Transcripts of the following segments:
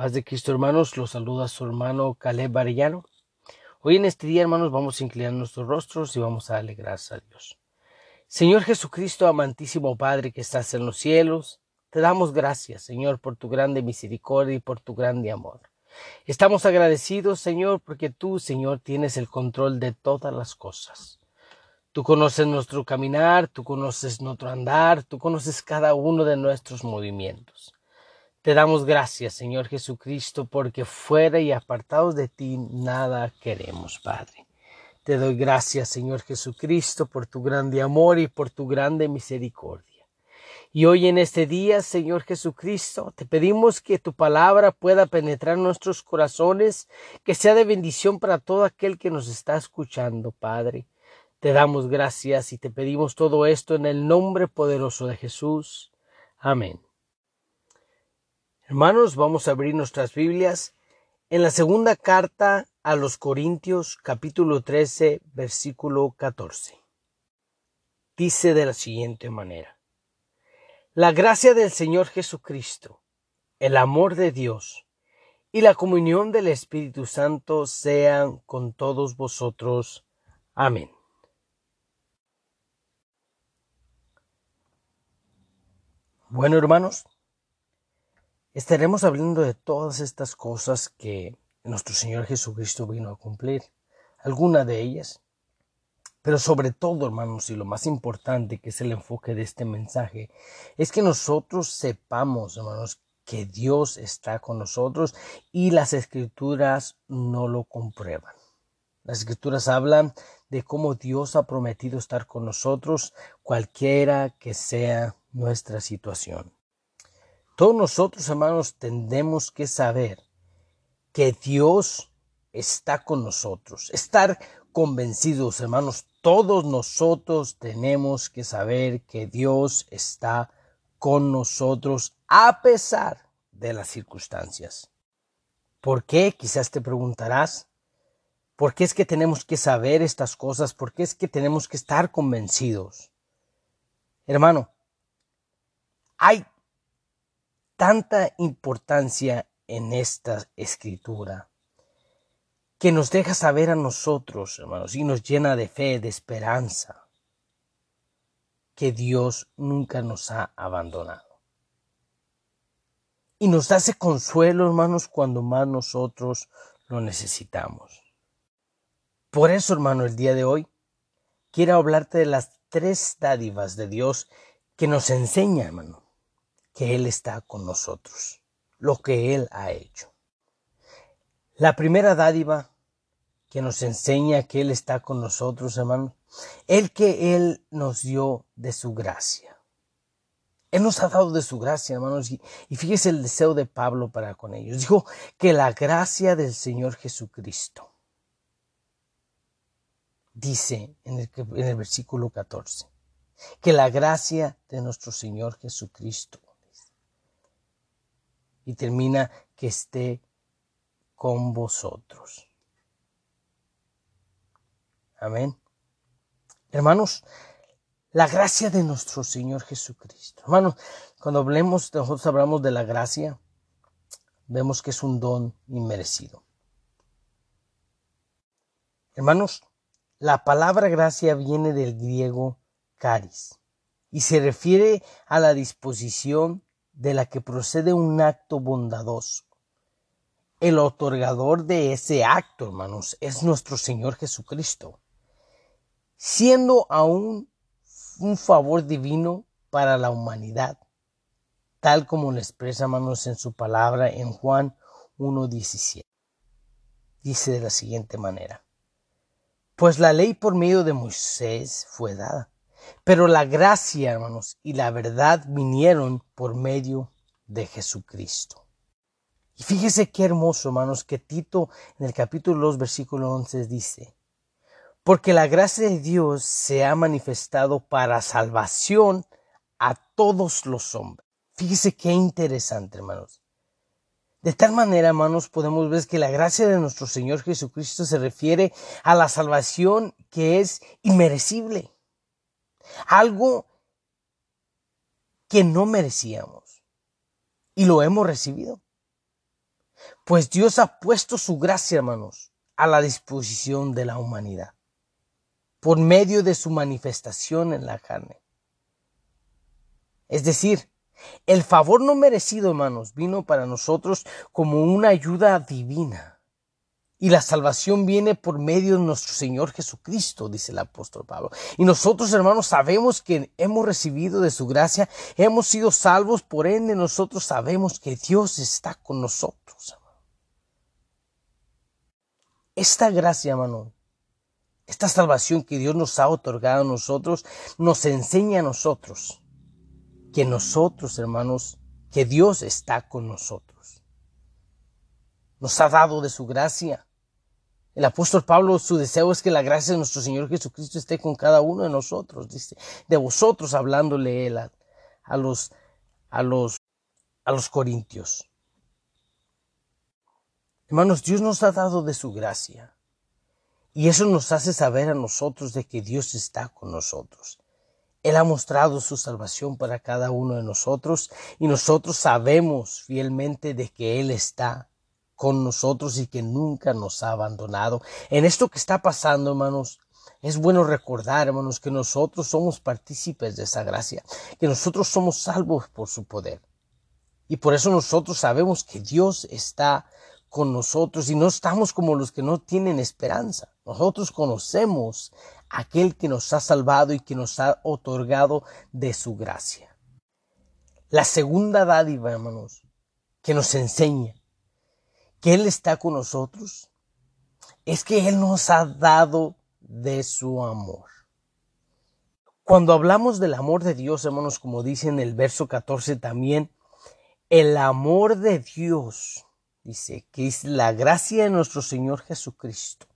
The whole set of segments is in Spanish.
Paz de Cristo, hermanos, los saluda su hermano Caleb Arellano. Hoy en este día, hermanos, vamos a inclinar nuestros rostros y vamos a alegrarse a Dios. Señor Jesucristo, amantísimo Padre que estás en los cielos, te damos gracias, Señor, por tu grande misericordia y por tu grande amor. Estamos agradecidos, Señor, porque tú, Señor, tienes el control de todas las cosas. Tú conoces nuestro caminar, tú conoces nuestro andar, tú conoces cada uno de nuestros movimientos. Te damos gracias, Señor Jesucristo, porque fuera y apartados de ti nada queremos, Padre. Te doy gracias, Señor Jesucristo, por tu grande amor y por tu grande misericordia. Y hoy en este día, Señor Jesucristo, te pedimos que tu palabra pueda penetrar nuestros corazones, que sea de bendición para todo aquel que nos está escuchando, Padre. Te damos gracias y te pedimos todo esto en el nombre poderoso de Jesús. Amén. Hermanos, vamos a abrir nuestras Biblias en la segunda carta a los Corintios capítulo 13 versículo 14. Dice de la siguiente manera. La gracia del Señor Jesucristo, el amor de Dios y la comunión del Espíritu Santo sean con todos vosotros. Amén. Bueno, hermanos, estaremos hablando de todas estas cosas que nuestro Señor Jesucristo vino a cumplir. Alguna de ellas. Pero sobre todo, hermanos, y lo más importante que es el enfoque de este mensaje, es que nosotros sepamos, hermanos, que Dios está con nosotros y las escrituras no lo comprueban. Las escrituras hablan de cómo Dios ha prometido estar con nosotros cualquiera que sea nuestra situación. Todos nosotros, hermanos, tendemos que saber que Dios está con nosotros, estar convencidos, hermanos, todos nosotros tenemos que saber que Dios está con nosotros a pesar de las circunstancias. ¿Por qué? Quizás te preguntarás. ¿Por qué es que tenemos que saber estas cosas? ¿Por qué es que tenemos que estar convencidos? Hermano, hay tanta importancia en esta escritura que nos deja saber a nosotros, hermanos, y nos llena de fe, de esperanza, que Dios nunca nos ha abandonado. Y nos da ese consuelo, hermanos, cuando más nosotros lo necesitamos. Por eso, hermano, el día de hoy quiero hablarte de las tres dádivas de Dios que nos enseña, hermano, que Él está con nosotros, lo que Él ha hecho. La primera dádiva que nos enseña que Él está con nosotros, hermano, el que Él nos dio de su gracia. Él nos ha dado de su gracia, hermanos, y, fíjese el deseo de Pablo para con ellos. Dijo que la gracia del Señor Jesucristo, dice en el versículo 14, que la gracia de nuestro Señor Jesucristo y termina que esté con vosotros. Amén. Hermanos, la gracia de nuestro Señor Jesucristo. Hermanos, cuando hablemos, nosotros hablamos de la gracia, vemos que es un don inmerecido. Hermanos, la palabra gracia viene del griego caris y se refiere a la disposición de la que procede un acto bondadoso. El otorgador de ese acto, hermanos, es nuestro Señor Jesucristo, siendo aún un favor divino para la humanidad, tal como lo expresa, hermanos, en su palabra en Juan 1.17. Dice de la siguiente manera, pues la ley por medio de Moisés fue dada pero la gracia, hermanos, y la verdad vinieron por medio de Jesucristo. Y fíjese qué hermoso, hermanos, que Tito en el capítulo 2, versículo 11 dice, porque la gracia de Dios se ha manifestado para salvación a todos los hombres. Fíjese qué interesante, hermanos. De tal manera, hermanos, podemos ver que la gracia de nuestro Señor Jesucristo se refiere a la salvación que es inmerecible algo que no merecíamos y lo hemos recibido. Pues Dios ha puesto su gracia, hermanos, a la disposición de la humanidad, por medio de su manifestación en la carne. Es decir, el favor no merecido, hermanos, vino para nosotros como una ayuda divina. Y la salvación viene por medio de nuestro Señor Jesucristo, dice el apóstol Pablo. Y nosotros, hermanos, sabemos que hemos recibido de su gracia, hemos sido salvos, por ende nosotros sabemos que Dios está con nosotros. Esta gracia, hermano, esta salvación que Dios nos ha otorgado a nosotros, nos enseña a nosotros que nosotros, hermanos, que Dios está con nosotros. Nos ha dado de su gracia. El apóstol Pablo, su deseo es que la gracia de nuestro Señor Jesucristo esté con cada uno de nosotros, dice, de vosotros hablándole él a, a los, a los, a los corintios. Hermanos, Dios nos ha dado de su gracia. Y eso nos hace saber a nosotros de que Dios está con nosotros. Él ha mostrado su salvación para cada uno de nosotros y nosotros sabemos fielmente de que Él está con nosotros y que nunca nos ha abandonado. En esto que está pasando, hermanos, es bueno recordar, hermanos, que nosotros somos partícipes de esa gracia, que nosotros somos salvos por su poder. Y por eso nosotros sabemos que Dios está con nosotros y no estamos como los que no tienen esperanza. Nosotros conocemos aquel que nos ha salvado y que nos ha otorgado de su gracia. La segunda dádiva, hermanos, que nos enseña que Él está con nosotros, es que Él nos ha dado de su amor. Cuando hablamos del amor de Dios, hermanos, como dice en el verso 14 también, el amor de Dios dice que es la gracia de nuestro Señor Jesucristo,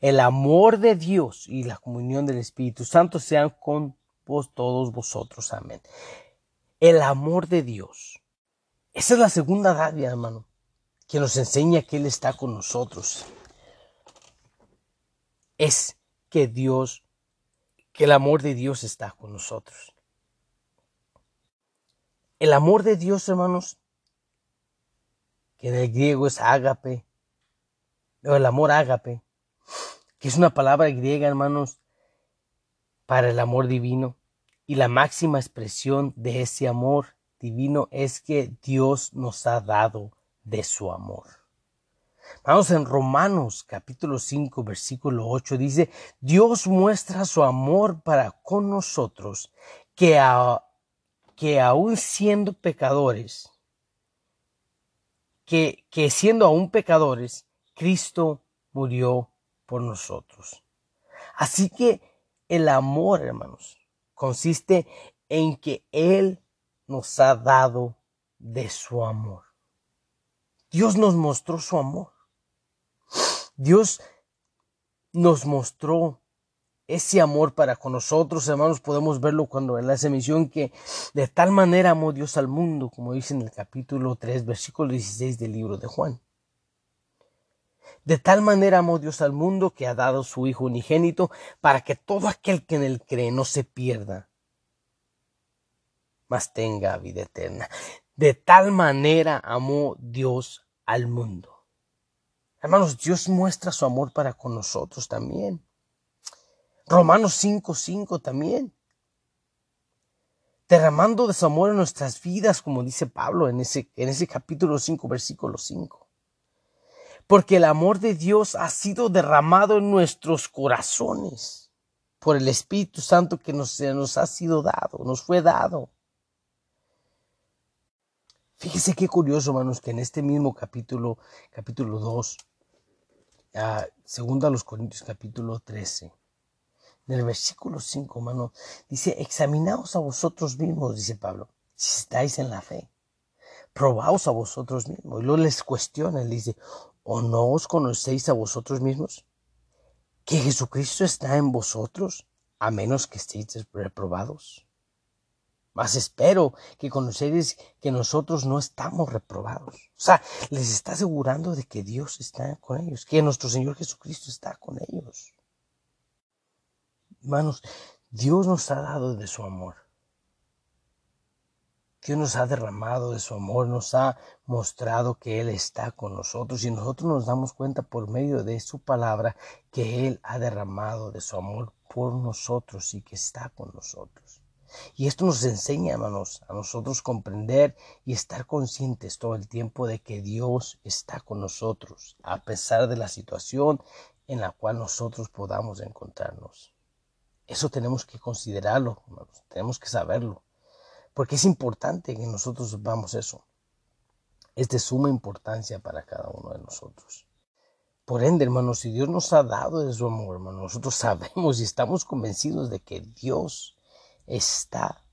el amor de Dios y la comunión del Espíritu Santo sean con vos todos vosotros. Amén. El amor de Dios. Esa es la segunda rabia, hermano, que nos enseña que Él está con nosotros. Es que Dios, que el amor de Dios está con nosotros. El amor de Dios, hermanos, que en el griego es ágape, o el amor ágape, que es una palabra griega, hermanos, para el amor divino. Y la máxima expresión de ese amor divino es que Dios nos ha dado de su amor. Vamos en Romanos capítulo 5 versículo 8 dice, Dios muestra su amor para con nosotros, que, a, que aun siendo pecadores, que, siendo aún pecadores, Cristo murió por nosotros. Así que el amor, hermanos, consiste en que Él nos ha dado de su amor. Dios nos mostró su amor. Dios nos mostró ese amor para con nosotros, hermanos, podemos verlo cuando en la mención que de tal manera amó Dios al mundo, como dice en el capítulo 3, versículo 16 del libro de Juan. De tal manera amó Dios al mundo que ha dado su Hijo unigénito para que todo aquel que en él cree no se pierda, mas tenga vida eterna. De tal manera amó Dios al mundo. Hermanos, Dios muestra su amor para con nosotros también. Romanos 5:5 también. Derramando de su amor en nuestras vidas, como dice Pablo en ese, en ese capítulo 5, versículo 5. Porque el amor de Dios ha sido derramado en nuestros corazones por el Espíritu Santo que nos, nos ha sido dado, nos fue dado. Fíjese qué curioso, hermanos, que en este mismo capítulo, capítulo 2, ah, segundo a los Corintios capítulo 13, en el versículo 5, hermano, dice, examinaos a vosotros mismos, dice Pablo, si estáis en la fe. Probaos a vosotros mismos. Y luego les cuestiona, él dice, ¿o no os conocéis a vosotros mismos? ¿Que Jesucristo está en vosotros, a menos que estéis reprobados? Mas espero que conocéis que nosotros no estamos reprobados. O sea, les está asegurando de que Dios está con ellos, que nuestro Señor Jesucristo está con ellos. Hermanos, Dios nos ha dado de su amor. Dios nos ha derramado de su amor, nos ha mostrado que Él está con nosotros y nosotros nos damos cuenta por medio de su palabra que Él ha derramado de su amor por nosotros y que está con nosotros. Y esto nos enseña, hermanos, a nosotros comprender y estar conscientes todo el tiempo de que Dios está con nosotros, a pesar de la situación en la cual nosotros podamos encontrarnos. Eso tenemos que considerarlo, hermanos, tenemos que saberlo, porque es importante que nosotros sepamos eso. Es de suma importancia para cada uno de nosotros. Por ende, hermanos, si Dios nos ha dado de su amor, hermanos, nosotros sabemos y estamos convencidos de que Dios está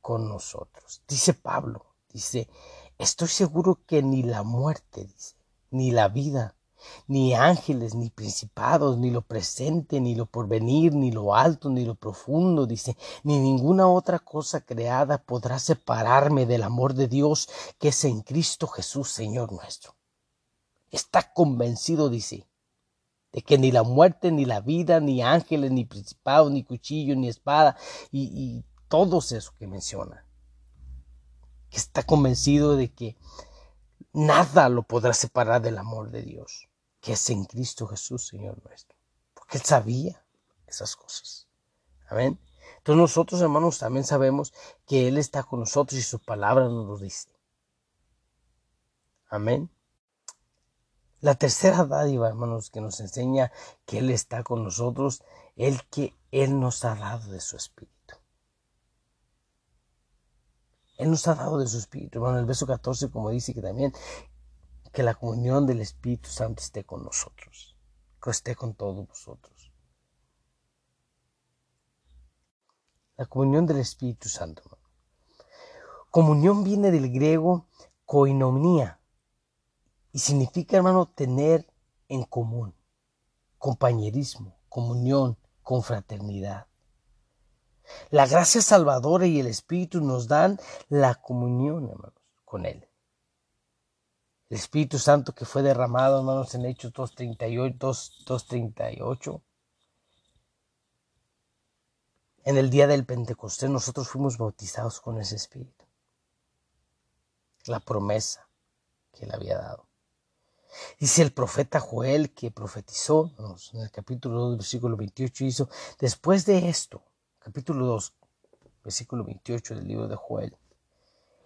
con nosotros. Dice Pablo, dice, estoy seguro que ni la muerte, dice, ni la vida, ni ángeles, ni principados, ni lo presente, ni lo porvenir, ni lo alto, ni lo profundo, dice, ni ninguna otra cosa creada podrá separarme del amor de Dios que es en Cristo Jesús, Señor nuestro. Está convencido, dice, de que ni la muerte, ni la vida, ni ángeles, ni principados, ni cuchillo, ni espada, y, y todos eso que menciona. Que está convencido de que nada lo podrá separar del amor de Dios, que es en Cristo Jesús, Señor nuestro. Porque Él sabía esas cosas. Amén. Entonces nosotros, hermanos, también sabemos que Él está con nosotros y su palabra nos lo dice. Amén. La tercera dádiva, hermanos, que nos enseña que Él está con nosotros, el que Él nos ha dado de su Espíritu. Él nos ha dado de su Espíritu. Hermano, el verso 14, como dice que también, que la comunión del Espíritu Santo esté con nosotros, que esté con todos vosotros. La comunión del Espíritu Santo. Comunión viene del griego koinonia, y significa, hermano, tener en común, compañerismo, comunión, confraternidad. La gracia salvadora y el Espíritu nos dan la comunión, hermanos, con Él. El Espíritu Santo que fue derramado, hermanos, en Hechos 2.38, en el día del Pentecostés nosotros fuimos bautizados con ese Espíritu. La promesa que Él había dado. Dice el profeta Joel que profetizó en el capítulo 2, versículo 28, hizo, después de esto, capítulo 2, versículo 28 del libro de Joel,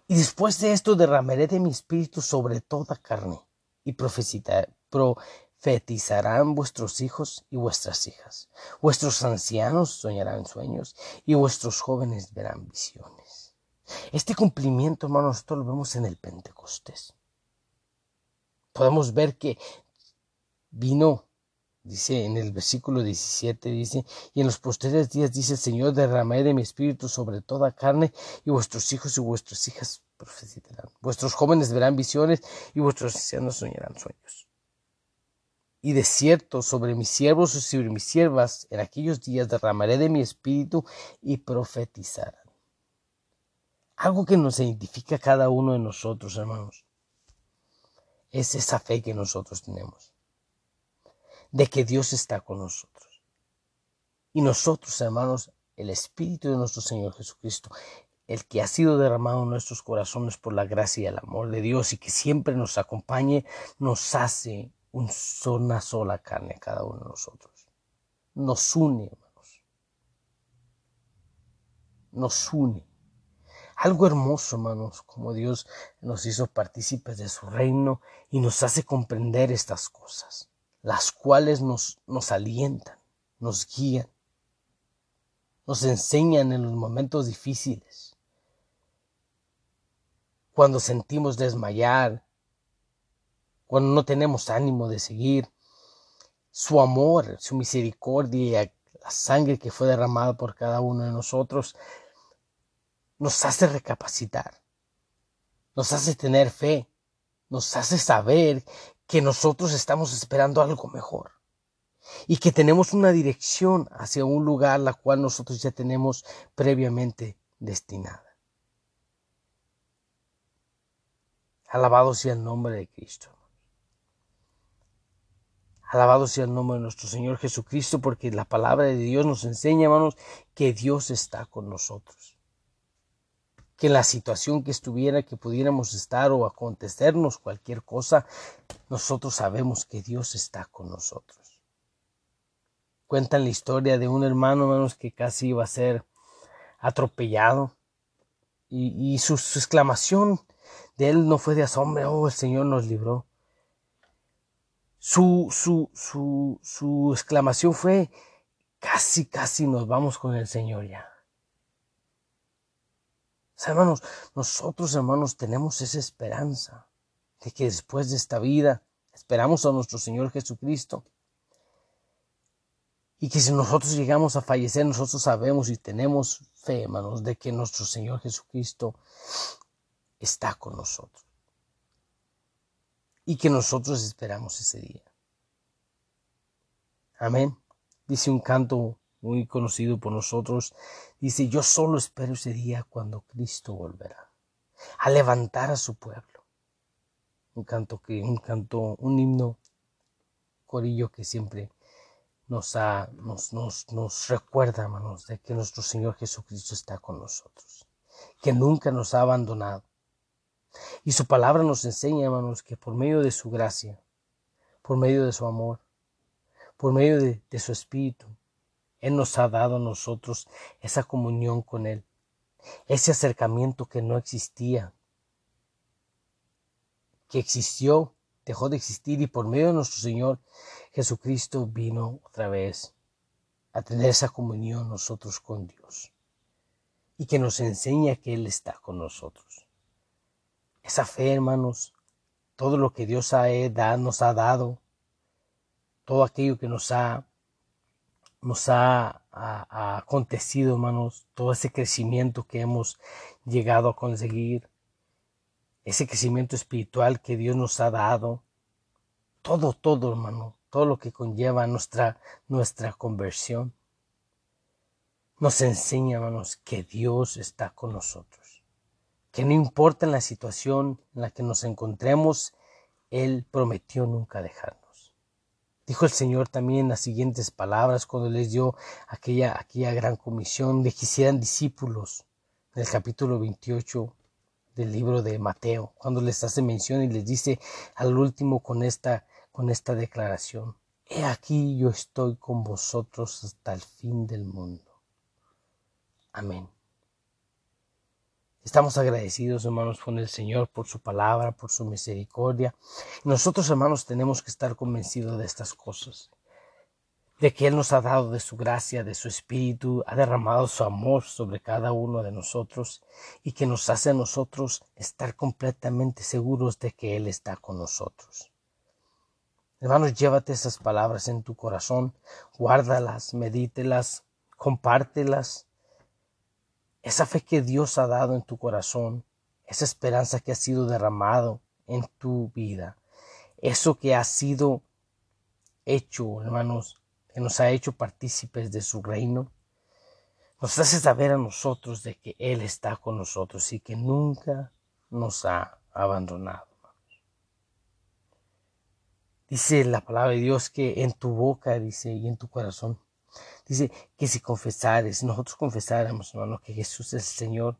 y después de esto derramaré de mi espíritu sobre toda carne, y profetizarán vuestros hijos y vuestras hijas. Vuestros ancianos soñarán sueños, y vuestros jóvenes verán visiones. Este cumplimiento, hermanos, esto lo vemos en el Pentecostés podemos ver que vino, dice en el versículo 17, dice, y en los posteriores días dice el Señor, derramaré de mi espíritu sobre toda carne, y vuestros hijos y vuestras hijas profetizarán. Vuestros jóvenes verán visiones, y vuestros ancianos soñarán sueños. Y de cierto, sobre mis siervos y sobre mis siervas, en aquellos días derramaré de mi espíritu y profetizarán. Algo que nos identifica cada uno de nosotros, hermanos es esa fe que nosotros tenemos, de que Dios está con nosotros. Y nosotros, hermanos, el Espíritu de nuestro Señor Jesucristo, el que ha sido derramado en nuestros corazones por la gracia y el amor de Dios y que siempre nos acompañe, nos hace una sola carne a cada uno de nosotros. Nos une, hermanos. Nos une. Algo hermoso, hermanos, como Dios nos hizo partícipes de su reino y nos hace comprender estas cosas, las cuales nos, nos alientan, nos guían, nos enseñan en los momentos difíciles. Cuando sentimos desmayar, cuando no tenemos ánimo de seguir, su amor, su misericordia, la sangre que fue derramada por cada uno de nosotros nos hace recapacitar, nos hace tener fe, nos hace saber que nosotros estamos esperando algo mejor y que tenemos una dirección hacia un lugar la cual nosotros ya tenemos previamente destinada. Alabado sea el nombre de Cristo. Alabado sea el nombre de nuestro Señor Jesucristo, porque la palabra de Dios nos enseña, hermanos, que Dios está con nosotros que la situación que estuviera, que pudiéramos estar o acontecernos cualquier cosa, nosotros sabemos que Dios está con nosotros. Cuentan la historia de un hermano, hermanos, que casi iba a ser atropellado y, su, exclamación de él no fue de asombro, oh, el Señor nos libró. Su, su, su, su exclamación fue, casi, casi nos vamos con el Señor ya. Hermanos, nosotros, hermanos, tenemos esa esperanza de que después de esta vida esperamos a nuestro Señor Jesucristo. Y que si nosotros llegamos a fallecer, nosotros sabemos y tenemos fe, hermanos, de que nuestro Señor Jesucristo está con nosotros. Y que nosotros esperamos ese día. Amén. Dice un canto muy conocido por nosotros. Dice, yo solo espero ese día cuando Cristo volverá a levantar a su pueblo. Un canto que, un canto, un himno, corillo que siempre nos, ha, nos, nos, nos recuerda, hermanos, de que nuestro Señor Jesucristo está con nosotros, que nunca nos ha abandonado. Y su palabra nos enseña, hermanos, que por medio de su gracia, por medio de su amor, por medio de, de su Espíritu, Él nos ha dado a nosotros esa comunión con Él, ese acercamiento que no existía, que existió dejó de existir y por medio de nuestro Señor Jesucristo vino otra vez a tener esa comunión nosotros con Dios y que nos enseña que Él está con nosotros. Esa fe, hermanos, todo lo que Dios eh, nos ha dado, todo aquello que nos ha, nos ha, ha acontecido, hermanos, todo ese crecimiento que hemos llegado a conseguir, ese crecimiento espiritual que Dios nos ha dado, todo, todo, hermano, todo lo que conlleva nuestra, nuestra conversión, nos enseña, hermanos, que Dios está con nosotros, que no importa la situación en la que nos encontremos, Él prometió nunca dejarnos. Dijo el Señor también las siguientes palabras cuando les dio aquella, aquella gran comisión de que hicieran discípulos en el capítulo 28 del libro de Mateo, cuando les hace mención y les dice al último con esta, con esta declaración, He aquí yo estoy con vosotros hasta el fin del mundo. Amén. Estamos agradecidos, hermanos, con el Señor por su palabra, por su misericordia. Nosotros, hermanos, tenemos que estar convencidos de estas cosas de que Él nos ha dado de su gracia, de su espíritu, ha derramado su amor sobre cada uno de nosotros y que nos hace a nosotros estar completamente seguros de que Él está con nosotros. Hermanos, llévate esas palabras en tu corazón, guárdalas, medítelas, compártelas. Esa fe que Dios ha dado en tu corazón, esa esperanza que ha sido derramado en tu vida, eso que ha sido hecho, hermanos, que nos ha hecho partícipes de su reino, nos hace saber a nosotros de que Él está con nosotros y que nunca nos ha abandonado. Dice la palabra de Dios que en tu boca, dice, y en tu corazón, dice que si confesares, nosotros confesáramos, hermano, que Jesús es el Señor,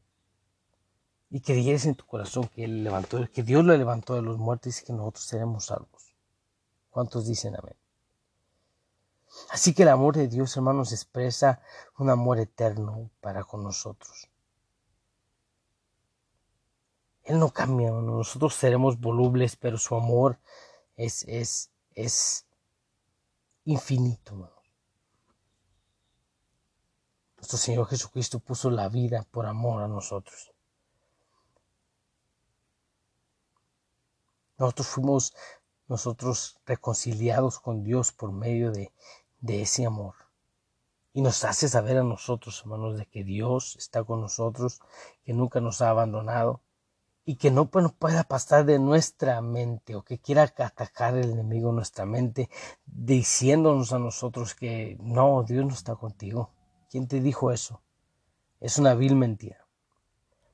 y que dijeras en tu corazón que Él levantó, que Dios lo levantó de los muertos y que nosotros seremos salvos. ¿Cuántos dicen amén? Así que el amor de Dios, hermanos, expresa un amor eterno para con nosotros. Él no cambia, nosotros seremos volubles, pero su amor es, es, es infinito, hermanos. Nuestro Señor Jesucristo puso la vida por amor a nosotros. Nosotros fuimos nosotros reconciliados con Dios por medio de, ese amor. Y nos hace saber a nosotros, hermanos, de que Dios está con nosotros, que nunca nos ha abandonado y que no pueda pasar de nuestra mente o que quiera atacar el enemigo nuestra mente diciéndonos a nosotros que no, Dios no está contigo. ¿Quién te dijo eso? Es una vil mentira.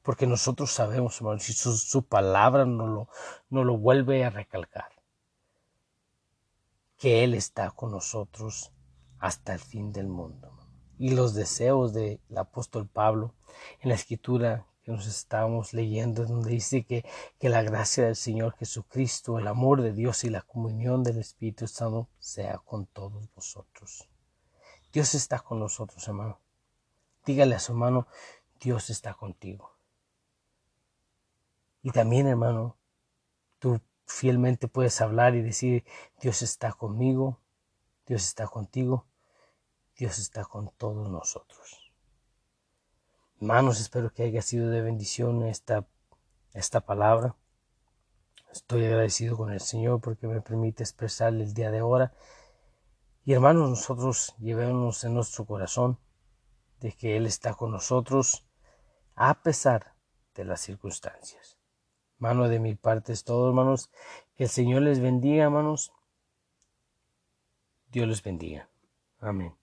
Porque nosotros sabemos, hermanos, su, palabra no lo, no lo vuelve a recalcar, que Él está con nosotros hasta el fin del mundo. Y los deseos del apóstol Pablo en la escritura que nos estábamos leyendo, donde dice que, que la gracia del Señor Jesucristo, el amor de Dios y la comunión del Espíritu Santo sea con todos vosotros. Dios está con nosotros, hermano. Dígale a su hermano, Dios está contigo. Y también, hermano, tú fielmente puedes hablar y decir, Dios está conmigo, Dios está contigo, Dios está con todos nosotros. Hermanos, espero que haya sido de bendición esta, esta palabra. Estoy agradecido con el Señor porque me permite expresarle el día de ahora. Y hermanos, nosotros llevémonos en nuestro corazón de que Él está con nosotros a pesar de las circunstancias. Mano de mi parte es todo, hermanos. Que el Señor les bendiga, hermanos. Dios les bendiga. Amén.